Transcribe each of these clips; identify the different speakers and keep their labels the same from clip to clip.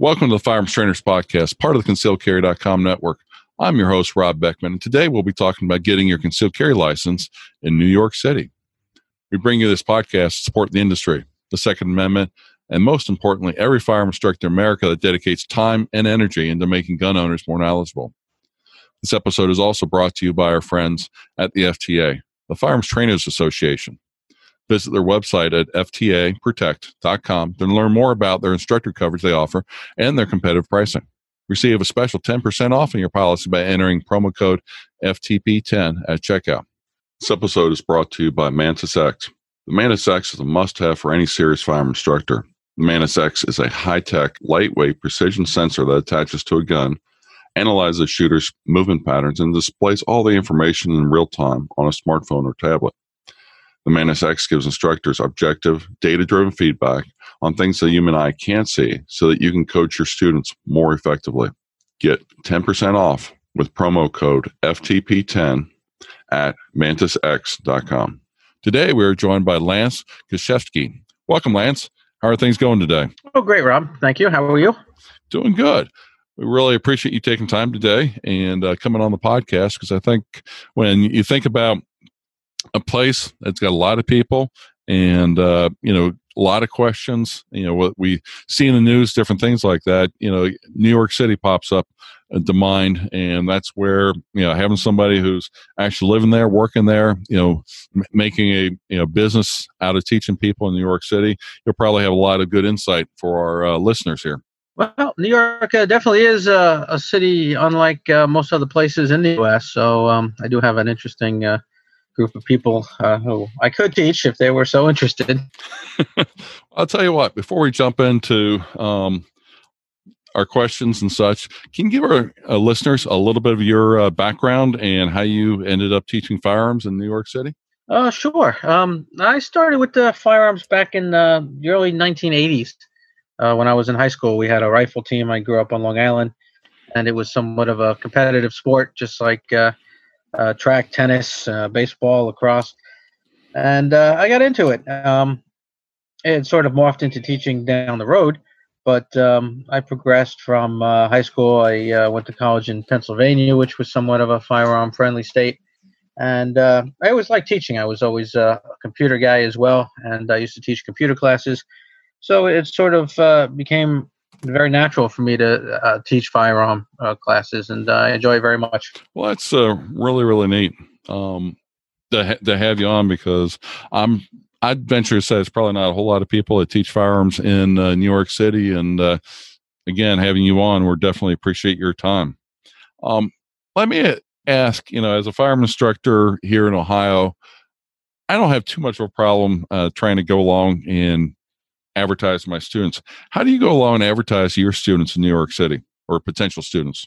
Speaker 1: Welcome to the Firearms Trainers Podcast, part of the ConcealCarry.com network. I'm your host, Rob Beckman, and today we'll be talking about getting your concealed carry license in New York City. We bring you this podcast to support the industry, the Second Amendment, and most importantly, every firearm instructor in America that dedicates time and energy into making gun owners more knowledgeable. This episode is also brought to you by our friends at the FTA, the Firearms Trainers Association. Visit their website at ftaprotect.com to learn more about their instructor coverage they offer and their competitive pricing. Receive a special 10% off in your policy by entering promo code FTP10 at checkout. This episode is brought to you by Mantis X. The Mantis X is a must have for any serious firearm instructor. The Mantis X is a high tech, lightweight precision sensor that attaches to a gun, analyzes shooter's movement patterns, and displays all the information in real time on a smartphone or tablet. The Mantis X gives instructors objective, data driven feedback on things the human eye can't see so that you can coach your students more effectively. Get 10% off with promo code FTP10 at mantisx.com. Today, we are joined by Lance Kashevsky. Welcome, Lance. How are things going today?
Speaker 2: Oh, great, Rob. Thank you. How are you?
Speaker 1: Doing good. We really appreciate you taking time today and uh, coming on the podcast because I think when you think about a place that's got a lot of people and uh, you know a lot of questions you know what we see in the news different things like that you know new york city pops up to mind and that's where you know having somebody who's actually living there working there you know m- making a you know business out of teaching people in new york city you'll probably have a lot of good insight for our uh, listeners here.
Speaker 2: Well new york uh, definitely is a, a city unlike uh, most other places in the us so um, i do have an interesting uh, group of people uh, who I could teach if they were so interested.
Speaker 1: I'll tell you what, before we jump into um, our questions and such, can you give our uh, listeners a little bit of your uh, background and how you ended up teaching firearms in New York City?
Speaker 2: Uh, sure. Um, I started with the firearms back in uh, the early 1980s. Uh, when I was in high school, we had a rifle team. I grew up on Long Island, and it was somewhat of a competitive sport, just like uh, track, tennis, uh, baseball, lacrosse, and uh, I got into it. Um, it sort of morphed into teaching down the road, but um, I progressed from uh, high school. I uh, went to college in Pennsylvania, which was somewhat of a firearm-friendly state, and uh, I always liked teaching. I was always a computer guy as well, and I used to teach computer classes. So it sort of became very natural for me to uh, teach firearm uh, classes, and uh, I enjoy it very much.
Speaker 1: Well, that's uh, really really neat um, to ha- to have you on because I'm I'd venture to say it's probably not a whole lot of people that teach firearms in uh, New York City, and uh, again, having you on, we're definitely appreciate your time. Um, let me ask, you know, as a firearm instructor here in Ohio, I don't have too much of a problem trying to go along and advertise to my students. How do you go along and advertise to your students in New York City or potential students?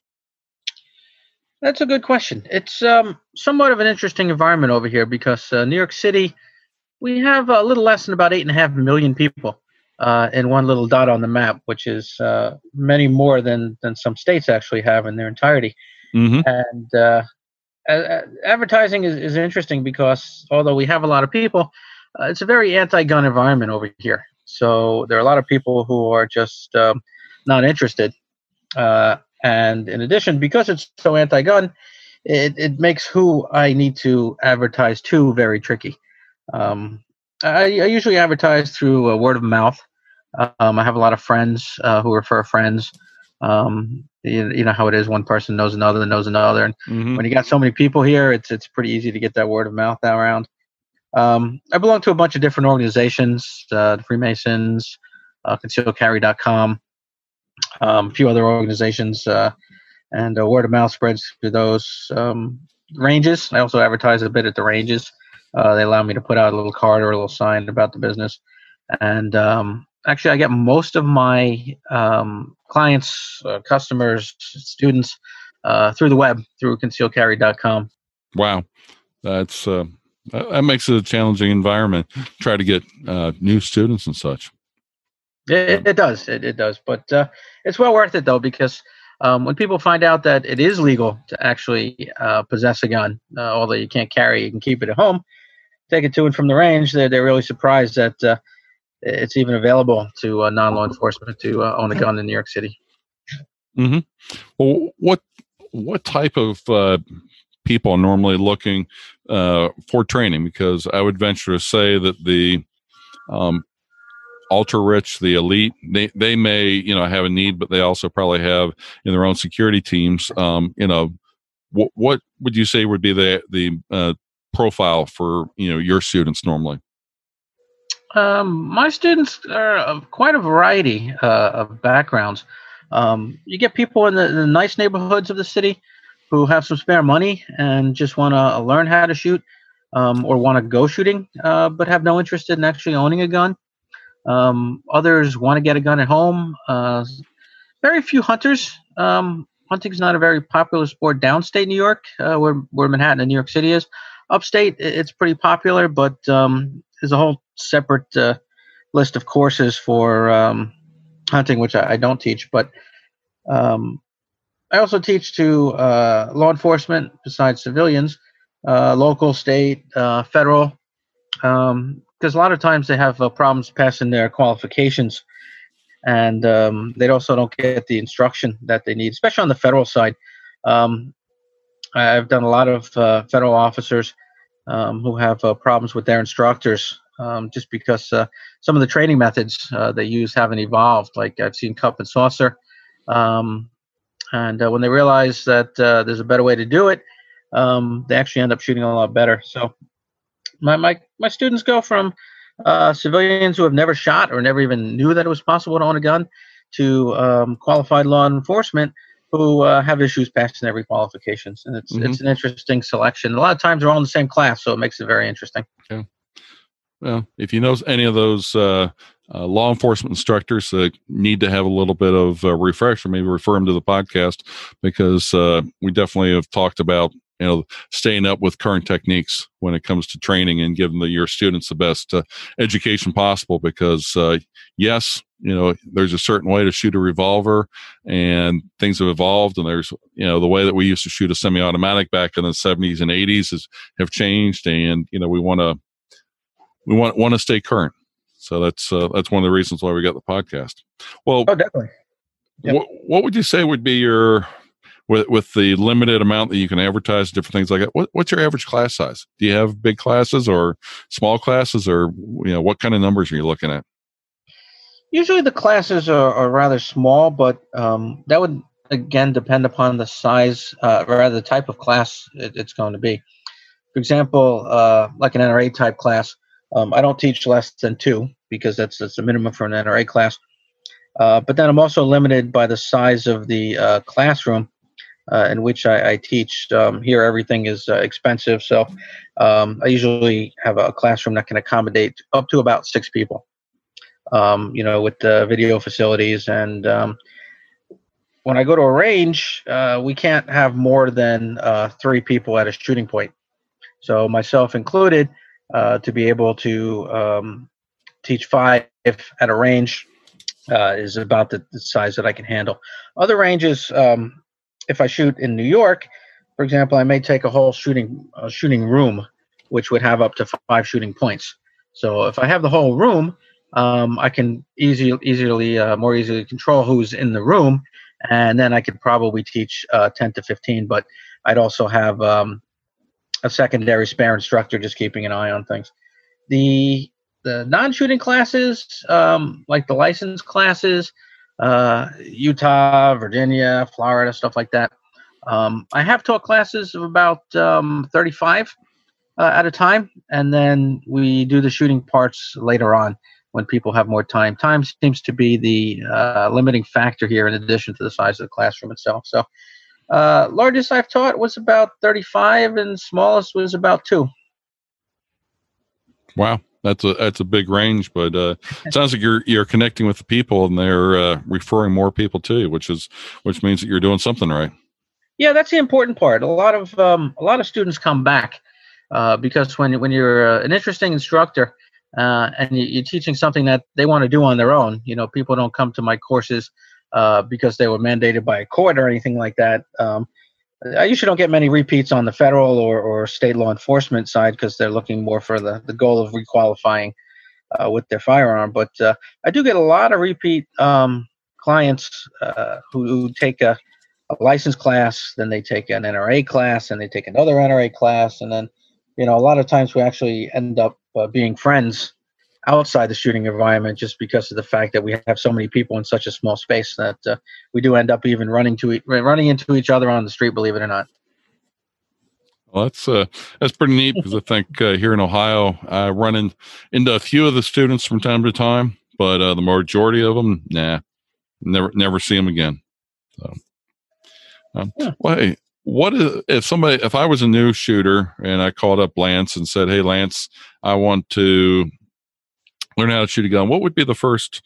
Speaker 2: That's a good question. It's um, somewhat of an interesting environment over here because uh, New York City, we have a little less than about eight and a half million people uh, in one little dot on the map, which is uh, many more than than some states actually have in their entirety. Mm-hmm. And uh, advertising is, is interesting because although we have a lot of people, uh, it's a very anti-gun environment over here. So there are a lot of people who are just um, not interested. Uh, and in addition, because it's so anti-gun, it, it makes who I need to advertise to very tricky. Um, I, I, usually advertise through uh, word of mouth. Um, I have a lot of friends uh, who refer friends. Um, you, you, know how it is; one person knows another, knows another, and mm-hmm. when you got so many people here, it's it's pretty easy to get that word of mouth around. Um, I belong to a bunch of different organizations, uh, the Freemasons, uh, concealcarry.com, um, a few other organizations, uh, and uh, word of mouth spreads through those um, ranges. I also advertise a bit at the ranges. Uh, they allow me to put out a little card or a little sign about the business. And um, actually, I get most of my um, clients, uh, customers, students uh, through the web, through concealcarry.com.
Speaker 1: Wow. That's uh, that makes it a challenging environment. Try to get uh, new students and such.
Speaker 2: It, it does. It, it does. But uh, it's well worth it though because um, when people find out that it is legal to actually uh, possess a gun, uh, although you can't carry, you can keep it at home, take it to and from the range. They're they're really surprised that uh, it's even available to uh, non-law enforcement to uh, own a gun in New York City.
Speaker 1: Mm-hmm. Well, what what type of uh, people are normally looking uh, for training? Because I would venture to say that the um, ultra rich, the elite, they, they may, you know, have a need, but they also probably have in their own security teams, um, you know, what, what would you say would be the, the uh, profile for, you know, your students normally?
Speaker 2: Um, my students are of quite a variety uh, of backgrounds. Um, you get people in the, the, nice neighborhoods of the city who have some spare money and just want to learn how to shoot um, or want to go shooting, uh, but have no interest in actually owning a gun. Um, others want to get a gun at home. Uh, very few hunters. Um, hunting is not a very popular sport downstate New York, uh, where where Manhattan and New York City is. Upstate, it's pretty popular, but um, there's a whole separate uh, list of courses for um, hunting, which I, I, don't teach. But um, I also teach to uh, law enforcement besides civilians, uh, local, state, uh, federal. Um, because a lot of times they have uh, problems passing their qualifications and um, they also don't get the instruction that they need, especially on the federal side. Um, I've done a lot of uh, federal officers um, who have uh, problems with their instructors um, just because some of the training methods they use haven't evolved. Like I've seen cup and saucer. Um, and uh, when they realize that there's a better way to do it, um, they actually end up shooting a lot better. So my my my students go from uh, civilians who have never shot or never even knew that it was possible to own a gun to um, qualified law enforcement who uh, have issues passing every qualifications and it's mm-hmm. it's an interesting selection a lot of times they're all in the same class so it makes it very interesting
Speaker 1: okay well if you know any of those uh, uh, law enforcement instructors that need to have a little bit of a refresher maybe refer them to the podcast because uh, we definitely have talked about you know staying up with current techniques when it comes to training and giving the, your students the best uh, education possible because uh, yes you know there's a certain way to shoot a revolver and things have evolved and there's you know the way that we used to shoot a semi-automatic back in the 70s and 80s has have changed and you know we want to we want want to stay current so that's uh, that's one of the reasons why we got the podcast well
Speaker 2: oh definitely
Speaker 1: yep. what, what would you say would be your with with the limited amount that you can advertise, different things like that. What, what's your average class size? Do you have big classes or small classes, or you know what kind of numbers are you looking at?
Speaker 2: Usually, the classes are, are rather small, but um, that would again depend upon the size, uh, or rather the type of class it, it's going to be. For example, uh, like an NRA type class, um, I don't teach less than two because that's that's the minimum for an NRA class. Uh, but then I'm also limited by the size of the uh, classroom uh, in which I, I teach. Um, here, everything is uh, expensive, so um, I usually have a classroom that can accommodate up to about six people. Um, you know, with the video facilities, and um, when I go to a range, uh, we can't have more than uh, three people at a shooting point. So myself included, uh, to be able to um, teach five at a range uh, is about the, the, size that I can handle. Other ranges, um, if I shoot in New York, for example, I may take a whole shooting uh, shooting room, which would have up to five shooting points. So if I have the whole room, um, I can easily easily uh, more easily control who's in the room, and then I could probably teach uh, 10 to 15. But I'd also have um, a secondary spare instructor just keeping an eye on things. The the non-shooting classes, um, like the license classes, uh, Utah, Virginia, Florida, stuff like that. Um, I have taught classes of about um, 35 uh, at a time, and then we do the shooting parts later on when people have more time. Time seems to be the uh, limiting factor here, in addition to the size of the classroom itself. So, uh, largest I've taught was about 35, and smallest was about two.
Speaker 1: Wow that's a that's a big range, but uh, it sounds like you're you're connecting with the people and they're uh, referring more people to you, which is which means that you're doing something right.
Speaker 2: Yeah, that's the important part. A lot of um, a lot of students come back uh, because when when you're uh, an interesting instructor uh, and you're teaching something that they want to do on their own, you know, people don't come to my courses uh, because they were mandated by a court or anything like that. Um, I usually don't get many repeats on the federal or, or state law enforcement side because they're looking more for the, the goal of requalifying. uh, with their firearm. But uh, I do get a lot of repeat um, clients uh, who, who, take a, a license class, then they take an NRA class, and they take another NRA class, and then you know a lot of times we actually end up uh, being friends outside the shooting environment just because of the fact that we have so many people in such a small space that uh, we do end up even running to e- running into each other on the street believe it or not
Speaker 1: well, that's uh, that's pretty neat because I think uh, here in Ohio, I run in, into a few of the students from time to time, but uh, the majority of them, nah, never never see them again. So, um, yeah. well, hey, what is, if somebody if I was a new shooter and I called up Lance and said, "Hey, Lance, I want to learn how to shoot a gun," what would be the first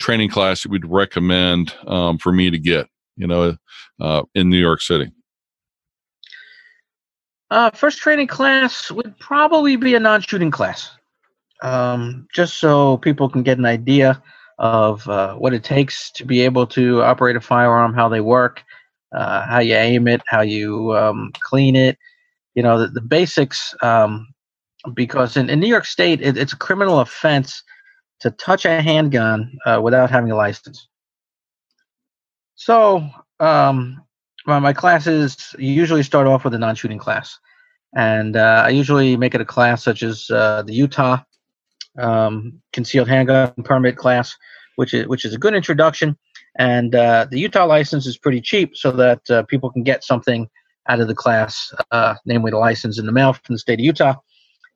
Speaker 1: training class you would recommend um, for me to get? You know, uh, in New York City.
Speaker 2: Uh, first training class would probably be a non-shooting class, um, just so people can get an idea of uh, what it takes to be able to operate a firearm, how they work, uh, how you aim it, how you um, clean it, you know, the, the basics. Because in, in New York State, it, it's a criminal offense to touch a handgun uh, without having a license. So um, well, my classes usually start off with a non-shooting class, and uh, I usually make it a class such as uh, the Utah um, concealed handgun permit class, which is which is a good introduction. And uh, the Utah license is pretty cheap, so that uh, people can get something out of the class, uh, namely the license in the mail from the state of Utah,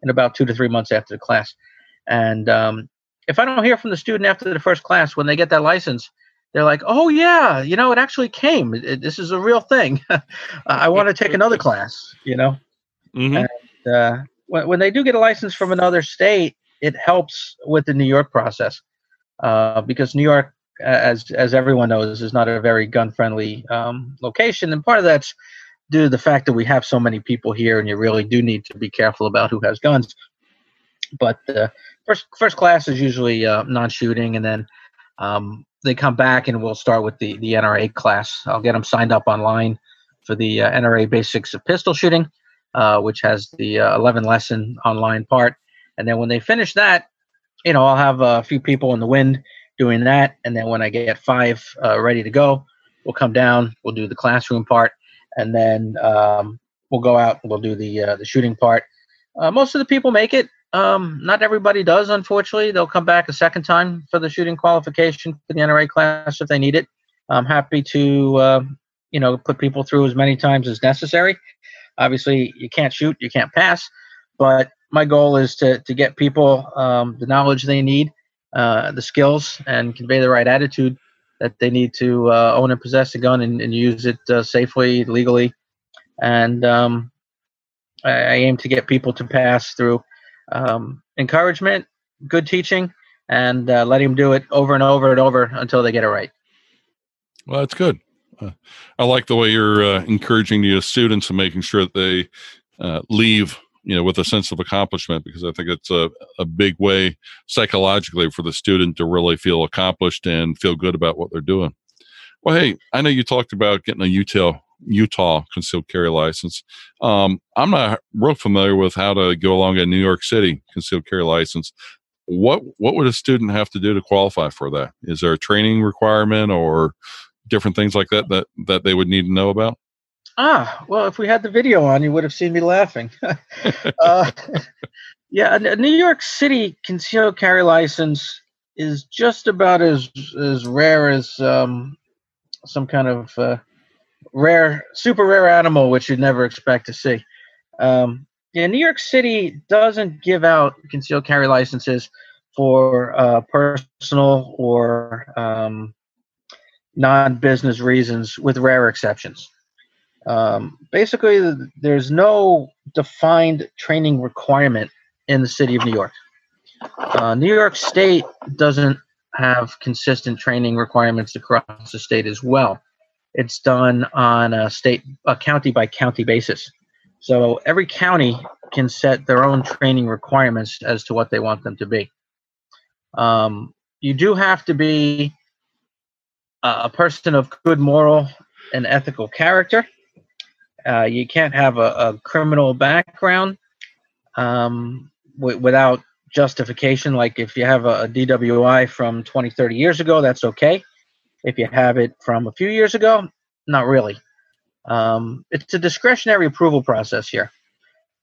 Speaker 2: in about two to three months after the class. And um, if I don't hear from the student after the first class when they get that license, they're like, "Oh yeah, you know, it actually came. It, this is a real thing. I want to take another class." You know, mm-hmm. and uh, when when they do get a license from another state, it helps with the New York process uh, because New York, as as everyone knows, is not a very gun friendly um, location, and part of that's due to the fact that we have so many people here, and you really do need to be careful about who has guns. But uh, first first class is usually uh, non-shooting, and then um, they come back and we'll start with the, the NRA class. I'll get them signed up online for the uh, NRA Basics of Pistol Shooting, uh, which has the uh, 11 lesson online part. And then when they finish that, you know, I'll have a few people in the wind doing that. And then when I get five ready to go, we'll come down, we'll do the classroom part, and then um, we'll go out and we'll do the uh, the shooting part. Uh, most of the people make it. Um, not everybody does, unfortunately. They'll come back a second time for the shooting qualification for the NRA class if they need it. I'm happy to, uh, you know, put people through as many times as necessary. Obviously, you can't shoot, you can't pass, but my goal is to to get people um, the knowledge they need, uh, the skills, and convey the right attitude that they need to uh, own and possess a gun and, and use it uh, safely, legally, and um, I, I aim to get people to pass through um, encouragement, good teaching, and uh, let him do it over and over and over until they get it right.
Speaker 1: Well, that's good. Uh, I like the way you're uh, encouraging the students and making sure that they uh, leave, you know, with a sense of accomplishment because I think it's a, a big way psychologically for the student to really feel accomplished and feel good about what they're doing. Well, hey, I know you talked about getting a Utah Utah concealed carry license. Um, I'm not real familiar with how to go along a New York City concealed carry license. What what would a student have to do to qualify for that? Is there a training requirement or different things like that that that they would need to know about?
Speaker 2: Ah, well, if we had the video on, you would have seen me laughing. uh, yeah, a New York City concealed carry license is just about as as rare as um, some kind of uh, rare, super rare animal, which you'd never expect to see. Um, yeah, New York City doesn't give out concealed carry licenses for uh, personal or um, non-business reasons, with rare exceptions. Um, basically, there's no defined training requirement in the city of New York. Uh, New York State doesn't have consistent training requirements across the state as well it's done on a state, a county by county basis. So every county can set their own training requirements as to what they want them to be. Um, you do have to be a person of good moral and ethical character. Uh, you can't have a, a criminal background um, w- without justification. Like if you have a, a DWI from 20, 30 years ago, that's okay. If you have it from a few years ago, not really. Um, it's a discretionary approval process here,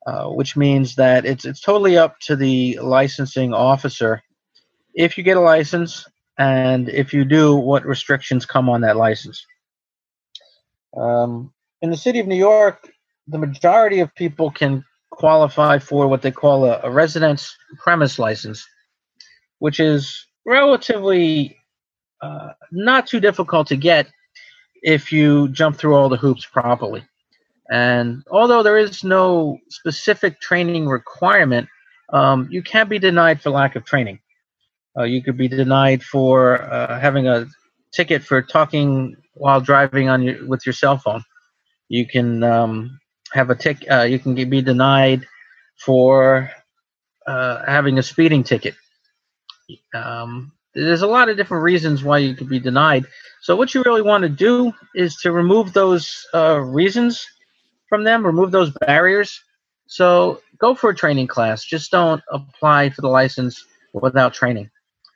Speaker 2: uh, which means that it's it's totally up to the licensing officer if you get a license and if you do, what restrictions come on that license. Um, in the city of New York, the majority of people can qualify for what they call a, a residence premise license, which is relatively uh, not too difficult to get if you jump through all the hoops properly. And although there is no specific training requirement, um, you can't be denied for lack of training. Uh, you could be denied for uh, having a ticket for talking while driving on your with your cell phone. You can um, have a tick. Uh, you can be denied for uh, having a speeding ticket. Um, there's a lot of different reasons why you could be denied. So what you really want to do is to remove those uh, reasons from them, remove those barriers. So go for a training class. Just don't apply for the license without training.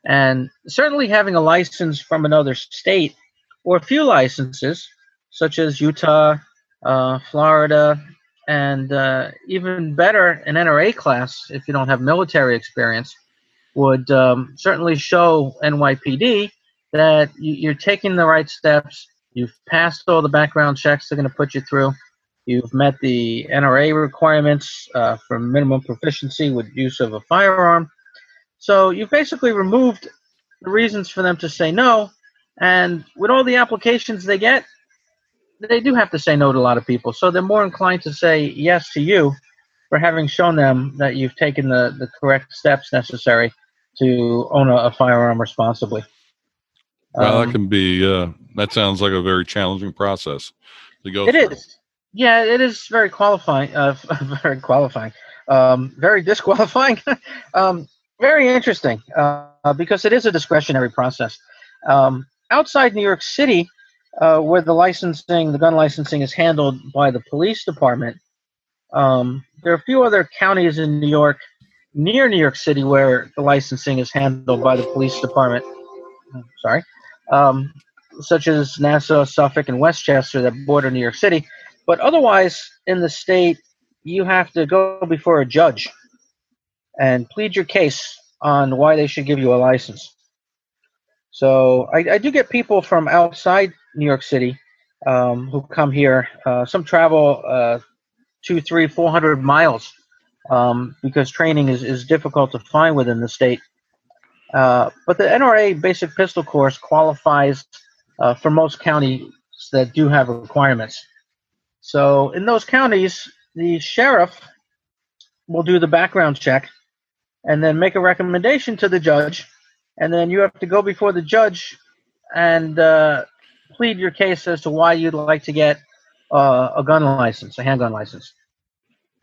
Speaker 2: And certainly having a license from another state or a few licenses, such as Utah, uh, Florida, and uh, even better, an NRA class, if you don't have military experience, would um, certainly show NYPD that you're taking the right steps. You've passed all the background checks they're going to put you through. You've met the NRA requirements uh, for minimum proficiency with use of a firearm. So you've basically removed the reasons for them to say no. And with all the applications they get, they do have to say no to a lot of people. So they're more inclined to say yes to you for having shown them that you've taken the, the correct steps necessary to own a, a firearm responsibly.
Speaker 1: Well, um, that can be. Uh, that sounds like a very challenging process to go.
Speaker 2: It through. is. Yeah, it is very qualifying. Uh, very qualifying. Um, very disqualifying. um, very interesting uh, because it is a discretionary process. Um, outside New York City, uh, where the licensing, the gun licensing is handled by the police department, um, there are a few other counties in New York, near New York City, where the licensing is handled by the police department. Sorry, um, such as Nassau, Suffolk, and Westchester that border New York City. But otherwise, in the state, you have to go before a judge and plead your case on why they should give you a license. So I, I do get people from outside New York City um, who come here. Uh, some travel uh, two, three, four hundred miles um, because training is, is difficult to find within the state. Uh, but the NRA basic pistol course qualifies uh, for most counties that do have requirements. So in those counties, the sheriff will do the background check and then make a recommendation to the judge, and then you have to go before the judge and uh, plead your case as to why you'd like to get uh, a gun license, a handgun license.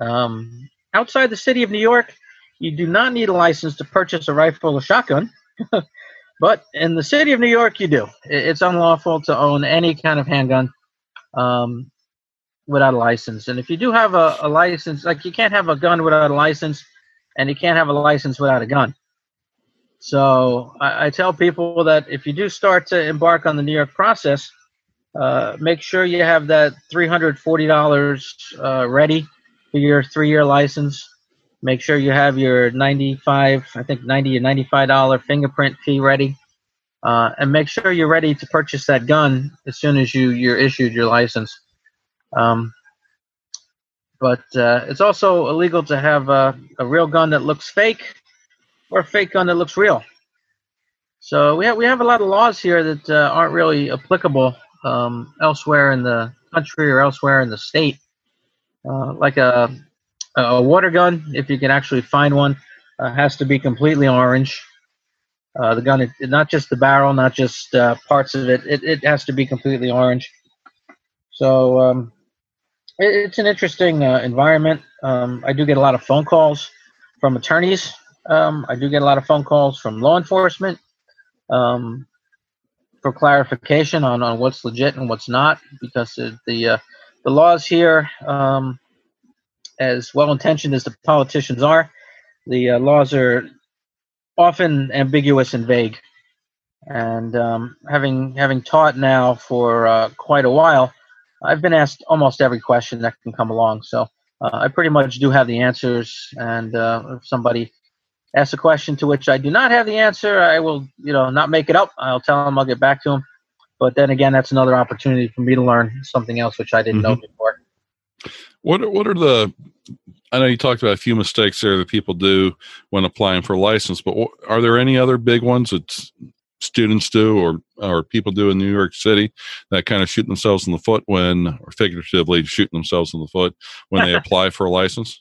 Speaker 2: Um, outside the city of New York, you do not need a license to purchase a rifle or shotgun. but in the city of New York, you do. It's unlawful to own any kind of handgun um, without a license. And if you do have a, a license, like you can't have a gun without a license, and you can't have a license without a gun. So I, I tell people that if you do start to embark on the New York process, uh, make sure you have that $340 uh, ready for your three-year license. Make sure you have your 95, I think 90 and 95 dollar fingerprint fee ready, uh, and make sure you're ready to purchase that gun as soon as you you're issued your license. Um, but uh, it's also illegal to have a, a, real gun that looks fake or a fake gun that looks real. So we have we have a lot of laws here that uh, aren't really applicable um, elsewhere in the country or elsewhere in the state. Uh, like a a water gun, if you can actually find one, uh, has to be completely orange. Uh, the gun, it, not just the barrel, not just uh, parts of it, it, it has to be completely orange. So um, it's an interesting uh, environment. Um, I do get a lot of phone calls from attorneys. Um, I do get a lot of phone calls from law enforcement um, for clarification on, on what's legit and what's not, because the uh, the laws here, um, as well intentioned as the politicians are, the uh, laws are often ambiguous and vague. And um, having having taught now for uh, quite a while, I've been asked almost every question that can come along. So uh, I pretty much do have the answers. And uh, if somebody asks a question to which I do not have the answer, I will, you know, not make it up. I'll tell them I'll get back to them. But then again, that's another opportunity for me to learn something else which I didn't mm-hmm. know before.
Speaker 1: What are, what are the I know you talked about a few mistakes there that people do when applying for a license, but are there any other big ones that students do or or people do in New York City that kind of shoot themselves in the foot when, or figuratively shooting themselves in the foot when they apply for a license?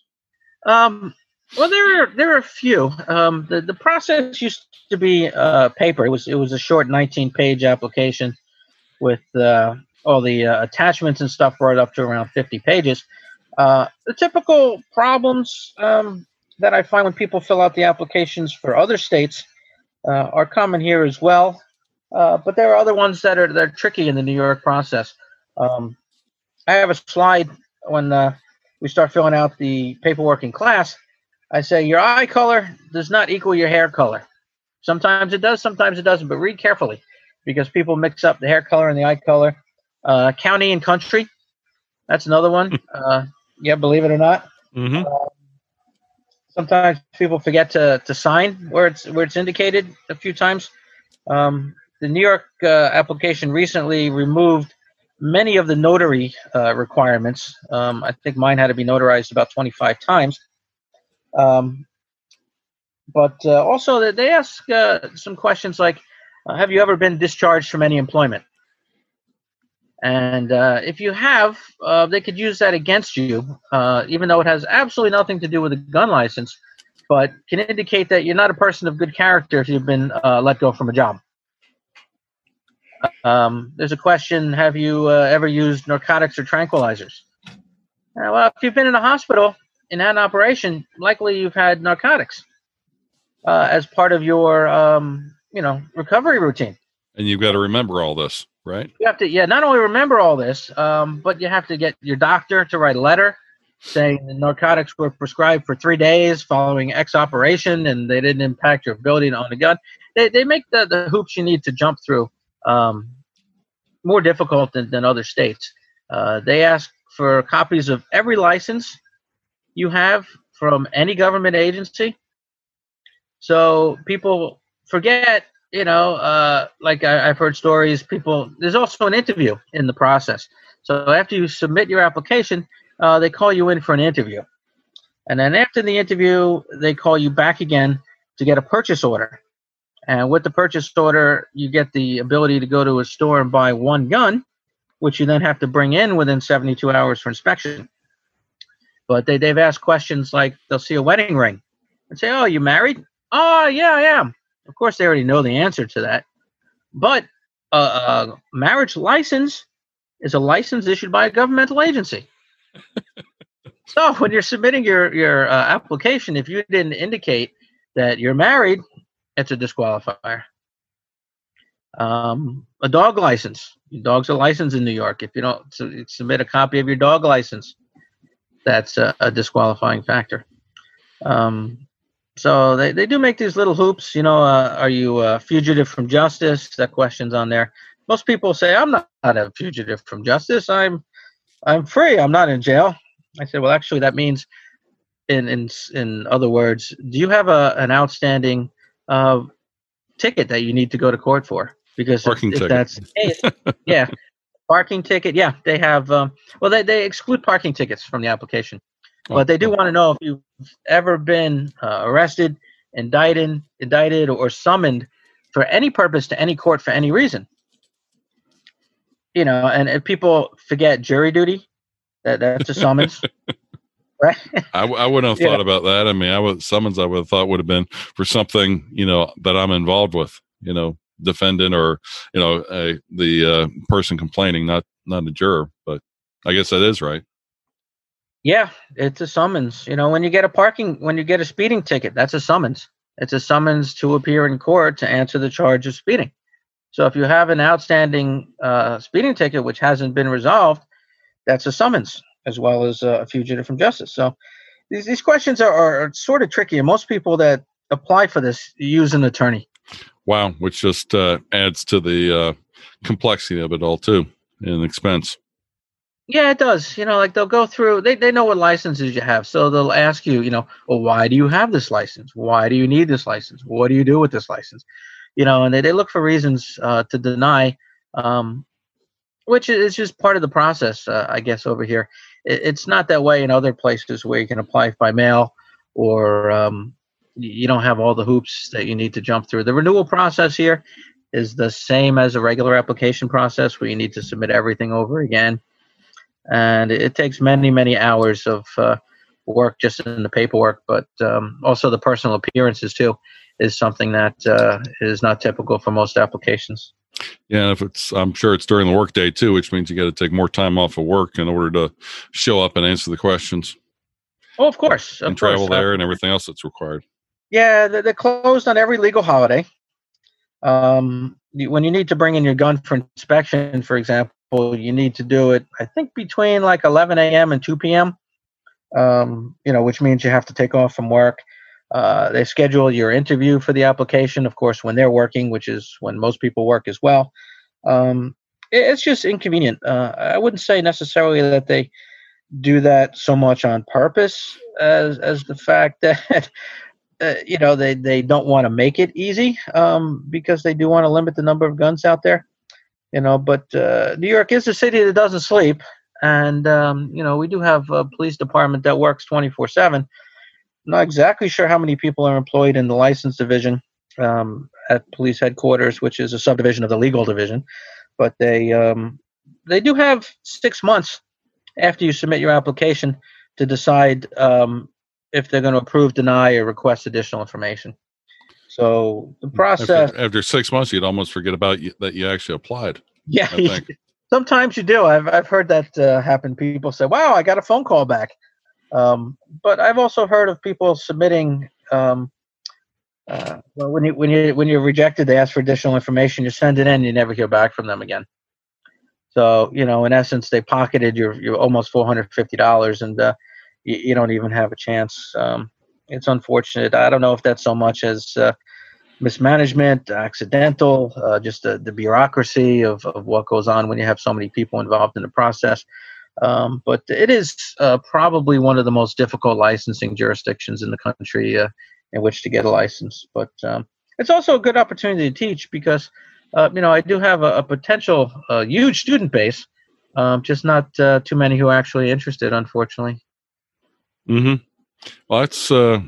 Speaker 2: Um, well, there are there are a few. Um, the the process used to be uh, paper. It was it was a short 19 page application with uh, all the uh, attachments and stuff brought up to around 50 pages. Uh, the typical problems um, that I find when people fill out the applications for other states uh, are common here as well, uh, but there are other ones that are that are tricky in the New York process. Um, I have a slide when uh, we start filling out the paperwork in class. I say your eye color does not equal your hair color. Sometimes it does, sometimes it doesn't, but read carefully because people mix up the hair color and the eye color. Uh, county and country, that's another one. Uh, yeah, believe it or not. Mm-hmm. Uh, sometimes people forget to, to sign where it's where it's indicated a few times. Um, the New York uh, application recently removed many of the notary uh, requirements. Um, I think mine had to be notarized about 25 times. Um, but uh, also, they ask uh, some questions like, uh, "Have you ever been discharged from any employment?" And uh, if you have, uh, they could use that against you, even though it has absolutely nothing to do with a gun license, but can indicate that you're not a person of good character if you've been let go from a job. Um, there's a question Have you ever used narcotics or tranquilizers? Well, if you've been in a hospital in an operation, likely you've had narcotics as part of your um, you know recovery routine.
Speaker 1: And you've got to remember all this right?
Speaker 2: You have to, yeah, not only remember all this, um, but you have to get your doctor to write a letter saying the narcotics were prescribed for three days following X operation and they didn't impact your ability to own a gun. They, they make the, the hoops you need to jump through um, more difficult than, than other states. Uh, they ask for copies of every license you have from any government agency. So people forget you know, uh, like I, have heard stories, people, there's also an interview in the process. So after you submit your application, uh, they call you in for an interview. And then after the interview, they call you back again to get a purchase order. And with the purchase order, you get the ability to go to a store and buy one gun, which you then have to bring in within 72 hours for inspection. But they, they've asked questions like they'll see a wedding ring and say, Oh, you married? Oh, yeah, I am. Of course, they already know the answer to that. But a, a marriage license is a license issued by a governmental agency. so when you're submitting your your uh, application, if you didn't indicate that you're married, it's a disqualifier. Um, a dog license. Your dog's a license in New York. If you don't submit a copy of your dog license, that's a, a disqualifying factor. Um, so they, they do make these little hoops. You know, uh, are you a fugitive from justice? That question's on there. Most people say I'm not, not a fugitive from justice. I'm I'm free. I'm not in jail. I said, well, actually, that means, in in in other words, do you have a an outstanding uh, ticket that you need to go to court for? Because
Speaker 1: if, if
Speaker 2: that's the case, yeah, parking ticket. Yeah, they have. Um, well, they they exclude parking tickets from the application. But they do want to know if you've ever been uh, arrested, indicted, indicted, or summoned for any purpose to any court for any reason. You know, and if people forget jury duty, that that's a summons. right?
Speaker 1: I, I wouldn't have thought yeah. about that. I mean, I would summons. I would have thought would have been for something you know that I'm involved with. You know, defendant or you know the uh, person complaining, not not a juror. But I guess that is right.
Speaker 2: Yeah, it's a summons. You know, when you get a parking, when you get a speeding ticket, that's a summons. It's a summons to appear in court to answer the charge of speeding. So if you have an outstanding uh, speeding ticket which hasn't been resolved, that's a summons as well as a fugitive from justice. So these, these questions are, are, sort of tricky, and most people that apply for this, use an attorney.
Speaker 1: Wow, which just uh, adds to the uh, complexity of it all too, and expense.
Speaker 2: Yeah, it does. You know, like they'll go through, they, they know what licenses you have. So they'll ask you, you know, well, why do you have this license? Why do you need this license? What do you do with this license? You know, and they, they look for reasons uh, to deny, um, which is just part of the process, uh, I guess, over here. It, it's not that way in other places where you can apply by mail or um, you don't have all the hoops that you need to jump through. The renewal process here is the same as a regular application process where you need to submit everything over again and it takes many many hours of uh, work just in the paperwork but um, also the personal appearances too is something that uh, is not typical for most applications
Speaker 1: yeah if it's i'm sure it's during the workday too which means you got to take more time off of work in order to show up and answer the questions
Speaker 2: oh of course
Speaker 1: and
Speaker 2: of
Speaker 1: travel
Speaker 2: course. Uh,
Speaker 1: there and everything else that's required
Speaker 2: yeah they're, closed on every legal holiday. Um, when you need to bring in your gun for inspection for example you need to do it i think between like 11 a.m and 2 p.m um, you know which means you have to take off from work. Uh, they schedule your interview for the application of course when they're working which is when most people work as well. Um, it- it's just inconvenient. Uh, i wouldn't say necessarily that they do that so much on purpose as as the fact that uh, you know they they don't want to make it easy um, because they do want to limit the number of guns out there you know but uh, new york is a city that doesn't sleep and um, you know we do have a police department that works 24 7 not exactly sure how many people are employed in the license division um, at police headquarters which is a subdivision of the legal division but they um, they do have six months after you submit your application to decide um, if they're going to approve deny or request additional information so the process
Speaker 1: after, after six months you'd almost forget about you, that you actually applied
Speaker 2: yeah, sometimes you do. I've I've heard that uh, happen. People say, "Wow, I got a phone call back," um, but I've also heard of people submitting. Um, uh, well, when you when you when you're rejected, they ask for additional information. You send it in, you never hear back from them again. So you know, in essence, they pocketed your your almost four hundred fifty dollars, and uh, you, you don't even have a chance. Um, it's unfortunate. I don't know if that's so much as uh, mismanagement, accidental, uh, just the, the bureaucracy of, of what goes on when you have so many people involved in the process. Um, but it is uh, probably one of the most difficult licensing jurisdictions in the country uh, in which to get a license. But um, it's also a good opportunity to teach because, uh, you know, I do have a, a potential uh, huge student base, um, just not uh, too many who are actually interested, unfortunately.
Speaker 1: Hmm Well, that's uh,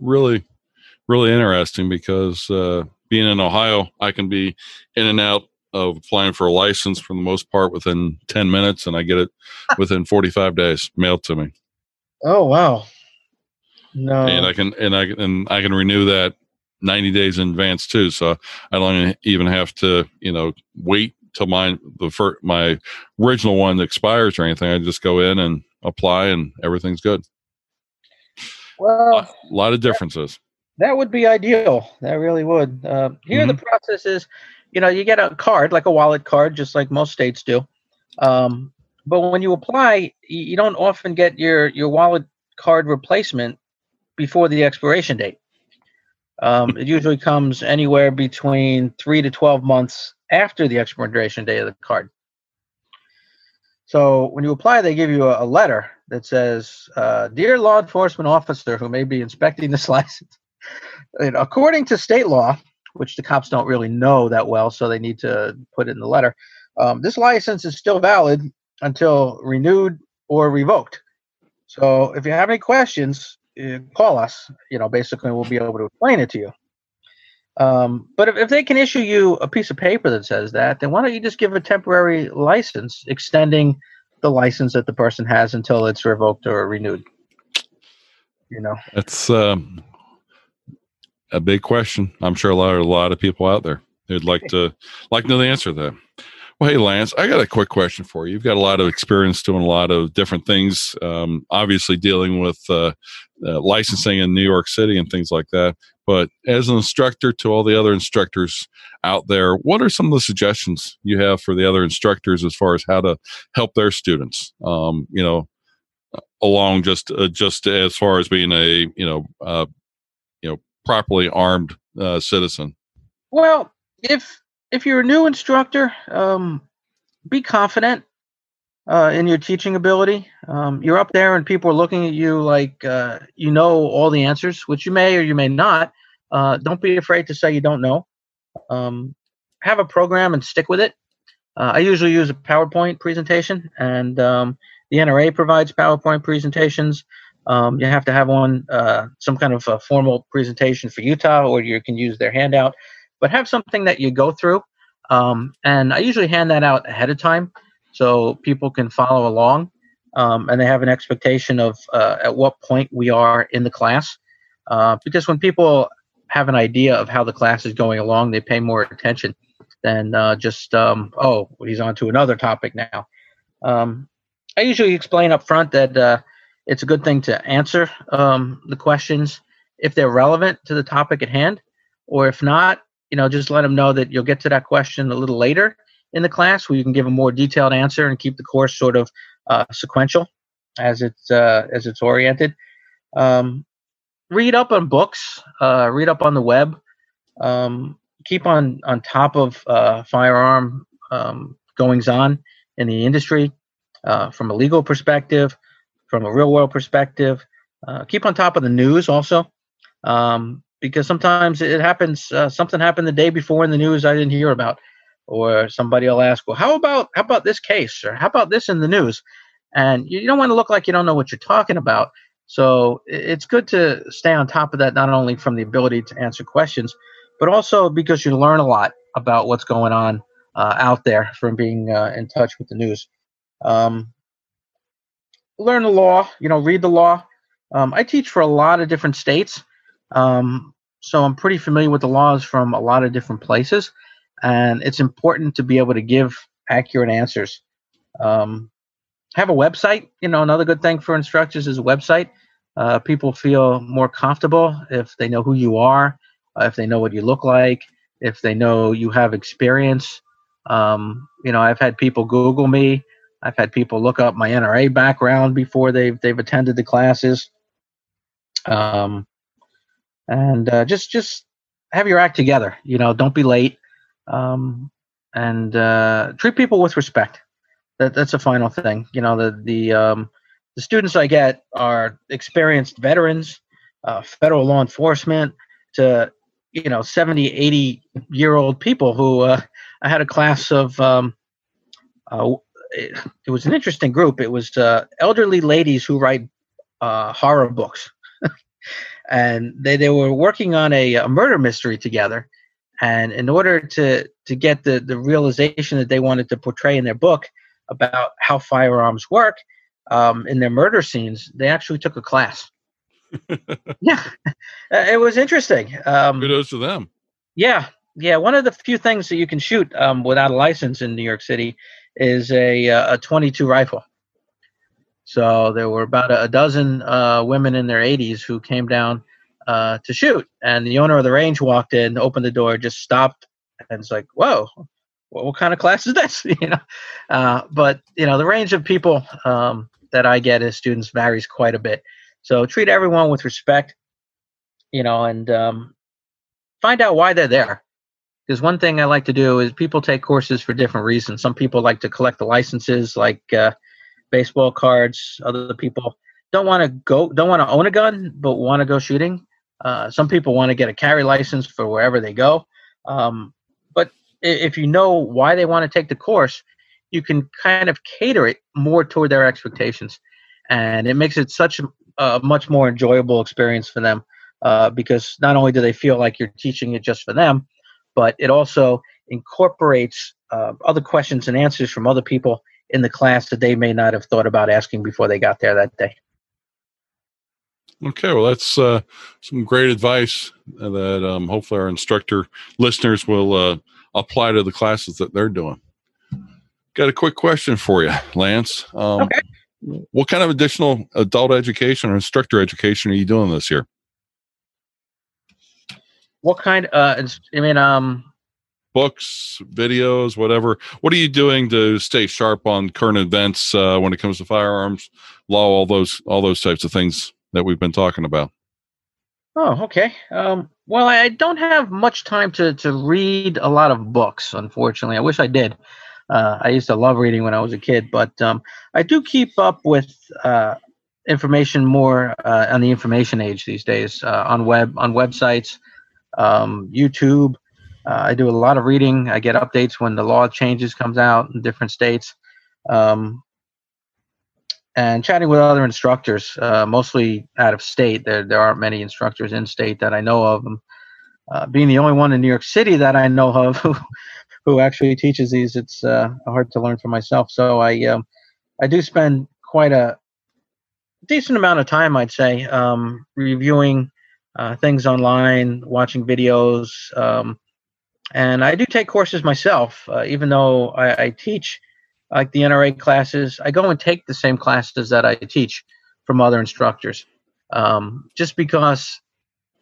Speaker 1: really, really interesting because uh, being in Ohio, I can be in and out of applying for a license for the most part within 10 minutes, and I get it within 45 days mailed to me.
Speaker 2: Oh, wow. No.
Speaker 1: And I can and I and I can renew that 90 days in advance too. So I don't even have to, you know, wait till my the first, my original one expires or anything. I just go in and apply, and everything's good.
Speaker 2: Well,
Speaker 1: A lot of differences.
Speaker 2: That would be ideal. That really would. Uh, here, the process is, you know, you get a card, like a wallet card, just like most states do. Um, but when you apply, you, you don't often get your your wallet card replacement before the expiration date. Um, it usually comes anywhere between three to twelve months after the expiration date of the card. So when you apply, they give you a, a letter that says, uh, "Dear law enforcement officer who may be inspecting this license." according to state law, which the cops don't really know that well, so they need to put it in the letter. Um, this license is still valid until renewed or revoked. So if you have any questions, uh, call us. You know, basically, we'll be able to explain it to you. Um, but if, if they can issue you a piece of paper that says that, then why don't you just give a temporary license extending the license that the person has until it's revoked or renewed? You know.
Speaker 1: It's um, a big question. I'm sure a lot a lot of people out there who'd like to like to know the answer to that. Well, hey Lance, I got a quick question for you. You've got a lot of experience doing a lot of different things. Um, obviously, dealing with uh, uh, licensing in New York City and things like that. But as an instructor to all the other instructors out there, what are some of the suggestions you have for the other instructors as far as how to help their students? Um, you know, along just uh, just as far as being a you know uh, you know properly armed uh, citizen?
Speaker 2: Well, if if you're a new instructor, um, be confident uh, in your teaching ability. Um, you're up there and people are looking at you like uh, you know all the answers, which you may or you may not. Uh, don't be afraid to say you don't know. Um, have a program and stick with it. Uh, I usually use a PowerPoint presentation, and um, the NRA provides PowerPoint presentations. Um, you have to have one, uh, some kind of formal presentation for Utah, or you can use their handout. But have something that you go through. Um, and I usually hand that out ahead of time so people can follow along um, and they have an expectation of uh, at what point we are in the class. Uh, because when people have an idea of how the class is going along, they pay more attention than uh, just, um, oh, he's on to another topic now. Um, I usually explain up front that uh, it's a good thing to answer um, the questions if they're relevant to the topic at hand, or if not, you know, just let them know that you'll get to that question a little later in the class where you can give a more detailed answer and keep the course sort of uh, sequential as it's uh, as it's oriented. Um, read up on books, uh, read up on the web, um, keep on on top of uh, firearm um, goings on in the industry uh, from a legal perspective, from a real world perspective. Uh, keep on top of the news also, um, because sometimes it happens. something happened the day before in the news I didn't hear about or somebody will ask, well, how about how about this case or how about this in the news? And you don't want to look like you don't know what you're talking about. So it's good to stay on top of that, not only from the ability to answer questions, but also because you learn a lot about what's going on uh, out there from being uh, in touch with the news. Um, learn the law, you know, read the law. Um, I teach for a lot of different states, um, so I'm pretty familiar with the laws from a lot of different places and it's important to be able to give accurate answers. Um, have a website. You know, another good thing for instructors is a website. Uh, people feel more comfortable if they know who you are, uh, if they know what you look like, if they know you have experience. Um, you know, I've had people Google me. I've had people look up my NRA background before they've they've attended the classes. Um, and uh, just just have your act together. You know, don't be late um, and uh, treat people with respect. That, that's a final thing. You know, the the um, the students I get are experienced veterans, uh, federal law enforcement, to you know 70, 80 year old people who uh, I had a class of. Um, uh, it, it, was an interesting group. It was uh, elderly ladies who write horror books, and they they were working on a, a murder mystery together and in order to to get the the realization that they wanted to portray in their book about how firearms work um, in their murder scenes, they actually took a class. yeah, it was interesting. Um,
Speaker 1: Kudos to them.
Speaker 2: Yeah, yeah. One of the few things that you can shoot um, without a license in New York City is a uh, a 22 rifle. So there were about a, dozen uh, women in their 80s who came down uh, to shoot. And the owner of the range walked in, opened the door, just stopped, and it's like, "Whoa, what, what kind of class is this?" you know. Uh, but you know, the range of people um, that I get as students varies quite a bit. So treat everyone with respect, you know, and um, find out why they're there. Because one thing I like to do is people take courses for different reasons. Some people like to collect the licenses, like uh, baseball cards. Other people don't want to go, don't want to own a gun, but want to go shooting. Uh, some people want to get a carry license for wherever they go. Um, but if you know why they want to take the course, you can kind of cater it more toward their expectations. And it makes it such a, much more enjoyable experience for them uh, because not only do they feel like you're teaching it just for them, but it also incorporates uh, other questions and answers from other people in the class that they may not have thought about asking before they got there that day.
Speaker 1: Okay, well, that's uh, some great advice that um, hopefully our instructor listeners will uh, apply to the classes that they're doing. Got a quick question for you, Lance. Um, okay. What kind of additional adult education or instructor education are you doing this year?
Speaker 2: What kind? Uh, I mean, um,
Speaker 1: books, videos, whatever. What are you doing to stay sharp on current events uh, when it comes to firearms law, all those, all those types of things? that we've been talking about?
Speaker 2: Oh, okay. Um, Well, I don't have much time to, to read a lot of books, unfortunately. I wish I did. Uh, I used to love reading when I was a kid, but um, I do keep up with uh, information more uh, on the information age these days uh, on web on websites, um, YouTube. Uh, I do a lot of reading. I get updates when the law changes comes out in different states, um, and chatting with other instructors, uh, mostly out of state. There there aren't many instructors in state that I know of. And, being the only one in New York City that I know of who who actually teaches these, it's uh, hard to learn for myself. So I um, I do spend quite a decent amount of time, I'd say, um, reviewing uh, things online, watching videos, um, and I do take courses myself. Uh, even though I, I, teach like the NRA classes, I go and take the same classes that I teach from other instructors, um, just because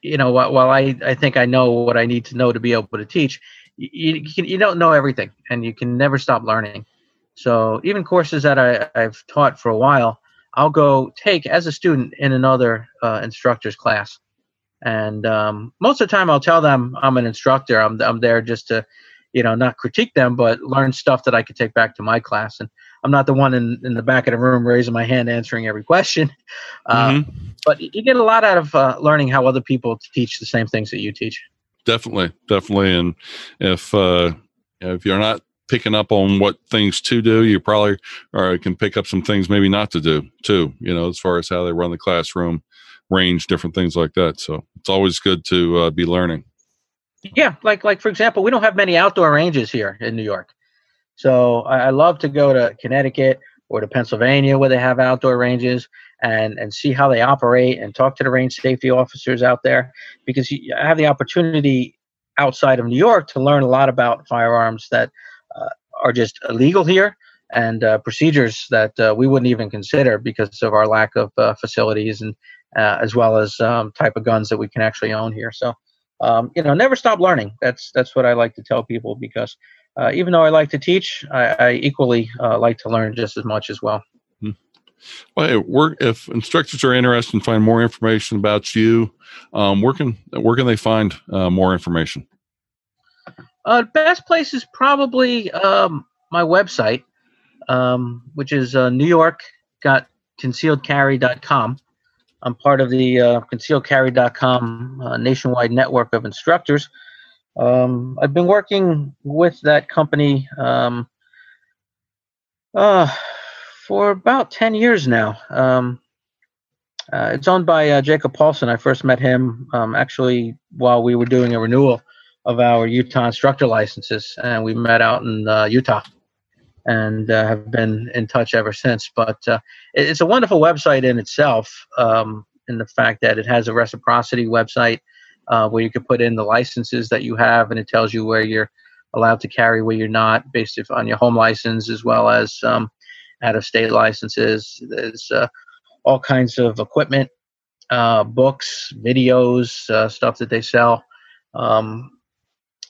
Speaker 2: you know while I, I think I know what I need to know to be able to teach you, you, you don't know everything and you can never stop learning so even courses that I, i've taught for a while i'll go take as a student in another uh, instructor's class and um, most of the time i'll tell them i'm an instructor i'm, I'm there just to you know not critique them but learn stuff that i could take back to my class and i'm not the one in, in the back of the room raising my hand answering every question uh, mm-hmm. but you get a lot out of uh, learning how other people teach the same things that you teach
Speaker 1: definitely, definitely. And if uh, if you're not picking up on what things to do, you probably or can pick up some things maybe not to do too. You know, as far as how they run the classroom, range, different things like that. So it's always good to uh, be learning.
Speaker 2: Yeah, like like for example, we don't have many outdoor ranges here in New York. So I, I love to go to Connecticut or to Pennsylvania where they have outdoor ranges and and see how they operate and talk to the range safety officers out there because you have the opportunity outside of New York to learn a lot about firearms that uh, are just illegal here and uh, procedures that uh, we wouldn't even consider because of our lack of uh, facilities and uh, as well as um, type of guns that we can actually own here. So um, you know, never stop learning. That's that's what I like to tell people because uh, even though I like to teach, I, I equally like to learn just as much as well.
Speaker 1: Well, hey, if instructors are interested and find more information about you, um, where can where can they find uh, more information?
Speaker 2: Uh, best place is probably um, my website, um, which is uh, New York got concealedcarry.com. I'm part of the uh, concealedcarry.com uh, nationwide network of instructors. Um, I've been working with that company um, uh, for about 10 years now. Um, uh, it's owned by uh, Jacob Paulsen. I first met him um, actually while we were doing a renewal of our Utah instructor licenses, and we met out in uh, Utah and uh, have been in touch ever since. But uh, it's a wonderful website in itself, um, in the fact that it has a reciprocity website uh, where you can put in the licenses that you have, and it tells you where you're allowed to carry, where you're not, based on your home license, as well as um, out of state licenses. There's uh, all kinds of equipment, uh, books, videos, uh, stuff that they sell. Um,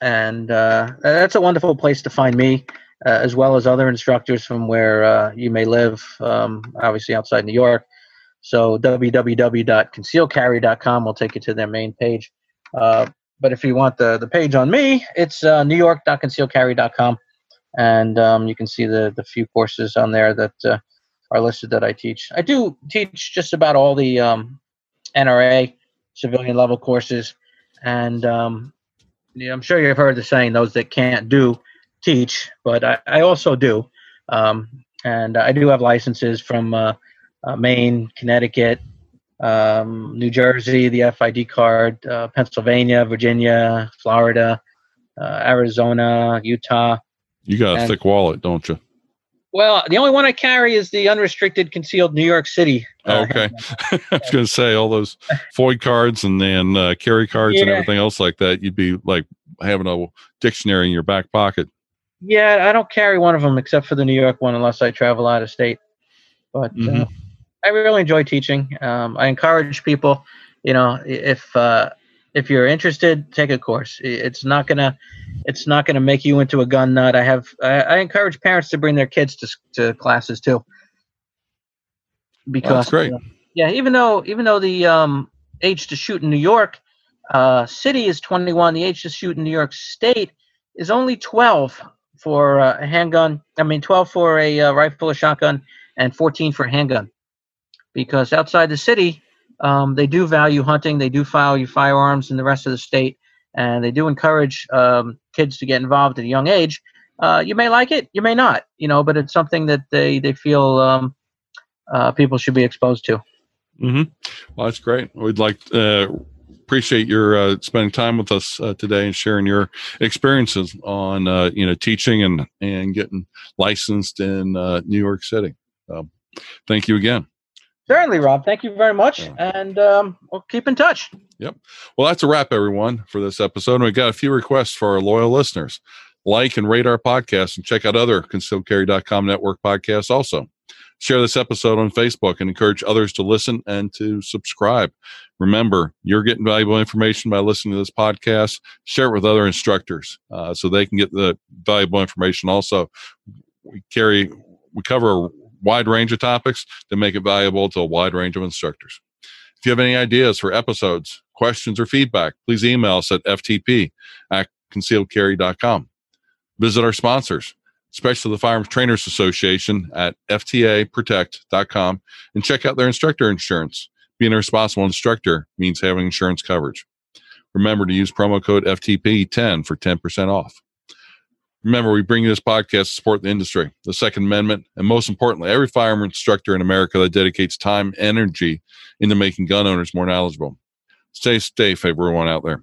Speaker 2: and that's a wonderful place to find me, uh, as well as other instructors from where uh, you may live, um, obviously outside New York. So www.concealcarry.com will take you to their main page. but if you want the, the page on me, it's uh, newyork.concealcarry.com and um, you can see the the few courses on there that uh, are listed that I teach. I do teach just about all the um, NRA civilian level courses, and um, I'm sure you've heard the saying, "Those that can't do teach," but I, I also do, um, and I do have licenses from uh, uh, Maine, Connecticut. Um, New Jersey, the FID card, uh, Pennsylvania, Virginia, Florida, uh, Arizona, Utah,
Speaker 1: you got a and, thick wallet, don't you?
Speaker 2: Well, the only one I carry is the unrestricted concealed New York City.
Speaker 1: Uh, okay. I was going to say all those FOID cards and then uh, carry cards yeah. and everything else like that. You'd be like having a dictionary in your back pocket.
Speaker 2: Yeah, I don't carry one of them except for the New York one unless I travel out of state. But uh, mm-hmm. uh, I really enjoy teaching. Um, I encourage people, you know, if uh, if you're interested, take a course. It's not gonna it's not gonna make you into a gun nut. I have I, I encourage parents to bring their kids to to classes too.
Speaker 1: Because That's great.
Speaker 2: yeah, even though even though the um, age to shoot in New York Uh, city is 21. The age to shoot in New York State is only 12 for uh, a handgun. I mean, 12 for a uh, rifle or shotgun, and 14 for a handgun. Because outside the city, um, they do value hunting, they do value firearms in the rest of the state, and they do encourage um, kids to get involved at a young age. Uh, you may like it, you may not, you know, but it's something that they they feel um, uh, people should be exposed to.
Speaker 1: Mm-hmm. Well, that's great. We'd like uh, appreciate your uh, spending time with us uh, today and sharing your experiences on uh, you know teaching and and getting licensed in uh, New York City. Um, thank you again.
Speaker 2: Certainly, Rob. Thank you very much, and um, we'll keep in touch.
Speaker 1: Yep. Well, that's a wrap, everyone, for this episode. And we got a few requests for our loyal listeners. Like and rate our podcast, and check out other concealedcarry.com network podcasts also share this episode on Facebook and encourage others to listen and to subscribe. Remember, you're getting valuable information by listening to this podcast. Share it with other instructors uh, so they can get the valuable information. Also, we carry, we cover a wide range of topics to make it valuable to a wide range of instructors. If you have any ideas for episodes, questions, or feedback, please email us at ftp at concealedcarry.com. Visit our sponsors especially the Firearms Trainers Association at ftaprotect.com and check out their instructor insurance. Being a responsible instructor means having insurance coverage. Remember to use promo code FTP10 for 10% off. Remember, we bring you this podcast to support the industry, the Second Amendment, and most importantly, every firearm instructor in America that dedicates time and energy into making gun owners more knowledgeable. Stay safe, everyone out there.